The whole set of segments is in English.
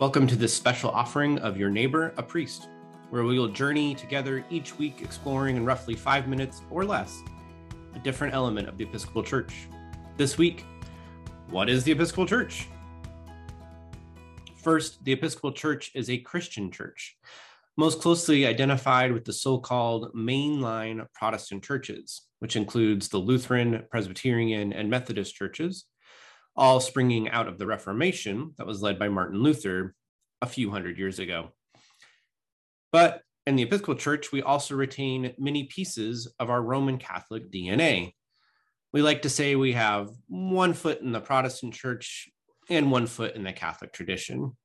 Welcome to this special offering of Your Neighbor, a Priest, where we will journey together each week exploring in roughly five minutes or less a different element of the Episcopal Church. This week, what is the Episcopal Church? First, the Episcopal Church is a Christian church, most closely identified with the so called mainline Protestant churches, which includes the Lutheran, Presbyterian, and Methodist churches all springing out of the Reformation that was led by Martin Luther a few hundred years ago. But in the Episcopal Church, we also retain many pieces of our Roman Catholic DNA. We like to say we have one foot in the Protestant Church and one foot in the Catholic tradition.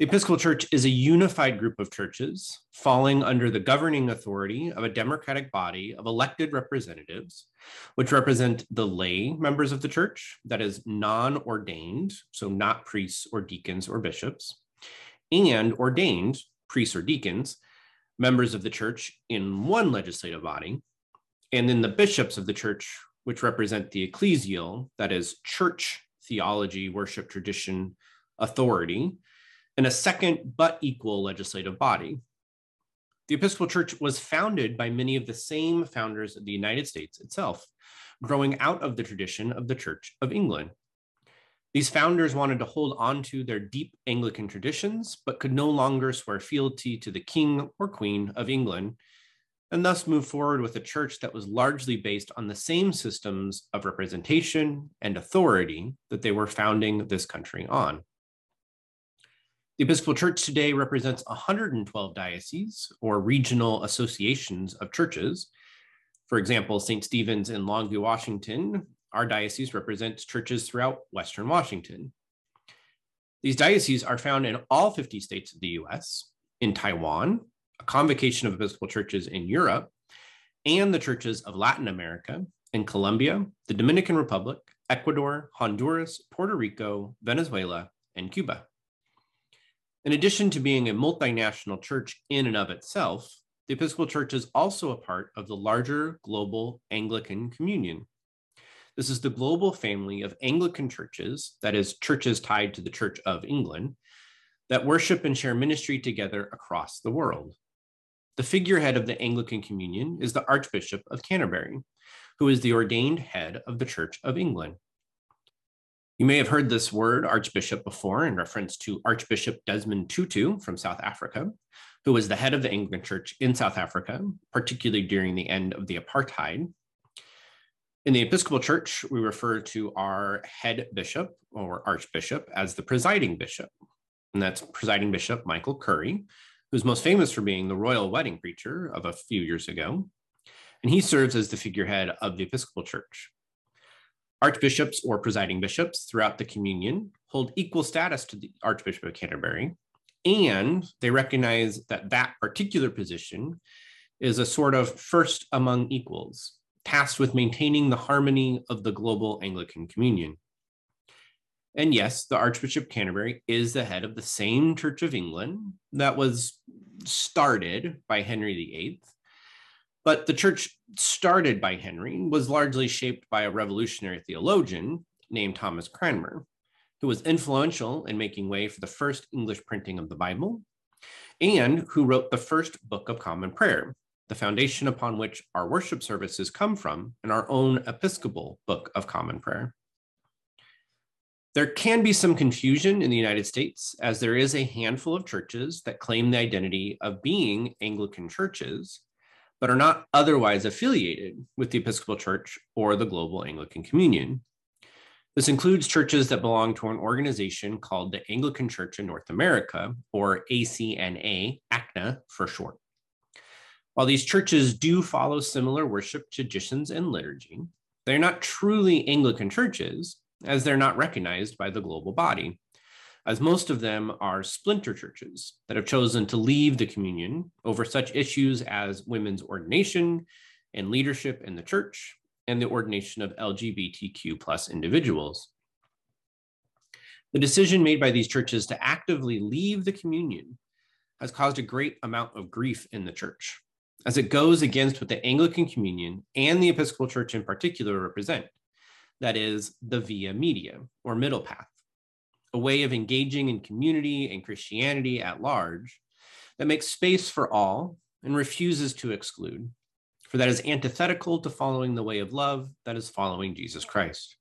The Episcopal Church is a unified group of churches falling under the governing authority of a democratic body of elected representatives, which represent the lay members of the church, that is, non ordained, so not priests or deacons or bishops, and ordained priests or deacons, members of the church in one legislative body, and then the bishops of the church, which represent the ecclesial, that is, church theology, worship tradition, authority and a second but equal legislative body. The Episcopal Church was founded by many of the same founders of the United States itself, growing out of the tradition of the Church of England. These founders wanted to hold on to their deep Anglican traditions, but could no longer swear fealty to the King or Queen of England, and thus move forward with a church that was largely based on the same systems of representation and authority that they were founding this country on. The Episcopal Church today represents 112 dioceses or regional associations of churches. For example, St. Stephen's in Longview, Washington, our diocese represents churches throughout Western Washington. These dioceses are found in all 50 states of the US, in Taiwan, a convocation of Episcopal churches in Europe, and the churches of Latin America, in Colombia, the Dominican Republic, Ecuador, Honduras, Puerto Rico, Venezuela, and Cuba. In addition to being a multinational church in and of itself, the Episcopal Church is also a part of the larger global Anglican Communion. This is the global family of Anglican churches, that is, churches tied to the Church of England, that worship and share ministry together across the world. The figurehead of the Anglican Communion is the Archbishop of Canterbury, who is the ordained head of the Church of England. You may have heard this word archbishop before in reference to Archbishop Desmond Tutu from South Africa, who was the head of the Anglican Church in South Africa, particularly during the end of the apartheid. In the Episcopal Church, we refer to our head bishop or archbishop as the presiding bishop. And that's presiding bishop Michael Curry, who's most famous for being the royal wedding preacher of a few years ago. And he serves as the figurehead of the Episcopal Church. Archbishops or presiding bishops throughout the communion hold equal status to the Archbishop of Canterbury, and they recognize that that particular position is a sort of first among equals, tasked with maintaining the harmony of the global Anglican communion. And yes, the Archbishop Canterbury is the head of the same Church of England that was started by Henry VIII but the church started by Henry was largely shaped by a revolutionary theologian named Thomas Cranmer, who was influential in making way for the first English printing of the Bible and who wrote the first Book of Common Prayer, the foundation upon which our worship services come from in our own Episcopal Book of Common Prayer. There can be some confusion in the United States, as there is a handful of churches that claim the identity of being Anglican churches but are not otherwise affiliated with the Episcopal Church or the Global Anglican Communion. This includes churches that belong to an organization called the Anglican Church in North America, or ACNA, ACNA for short. While these churches do follow similar worship traditions and liturgy, they're not truly Anglican churches as they're not recognized by the global body as most of them are splinter churches that have chosen to leave the communion over such issues as women's ordination and leadership in the church and the ordination of LGBTQ plus individuals. The decision made by these churches to actively leave the communion has caused a great amount of grief in the church, as it goes against what the Anglican Communion and the Episcopal Church in particular represent that is, the via media or middle path a way of engaging in community and Christianity at large that makes space for all and refuses to exclude, for that is antithetical to following the way of love that is following Jesus Christ.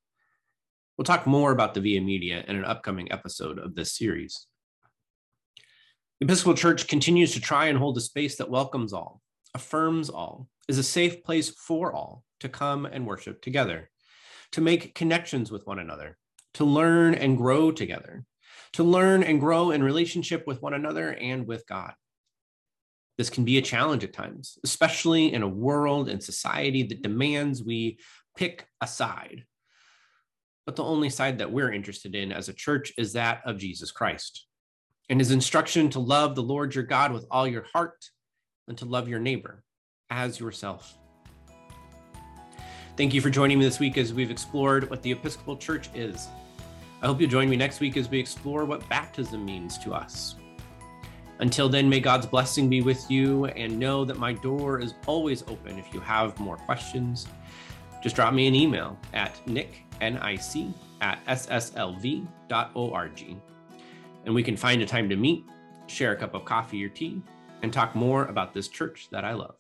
We'll talk more about the Via Media in an upcoming episode of this series. The Episcopal Church continues to try and hold a space that welcomes all, affirms all, is a safe place for all to come and worship together, to make connections with one another, to learn and grow together, to learn and grow in relationship with one another and with God. This can be a challenge at times, especially in a world and society that demands we pick a side. But the only side that we're interested in as a church is that of Jesus Christ and his instruction to love the Lord your God with all your heart and to love your neighbor as yourself. Thank you for joining me this week as we've explored what the Episcopal Church is. I hope you'll join me next week as we explore what baptism means to us. Until then, may God's blessing be with you and know that my door is always open if you have more questions. Just drop me an email at nick, N-I-C, at sslv.org. And we can find a time to meet, share a cup of coffee or tea, and talk more about this church that I love.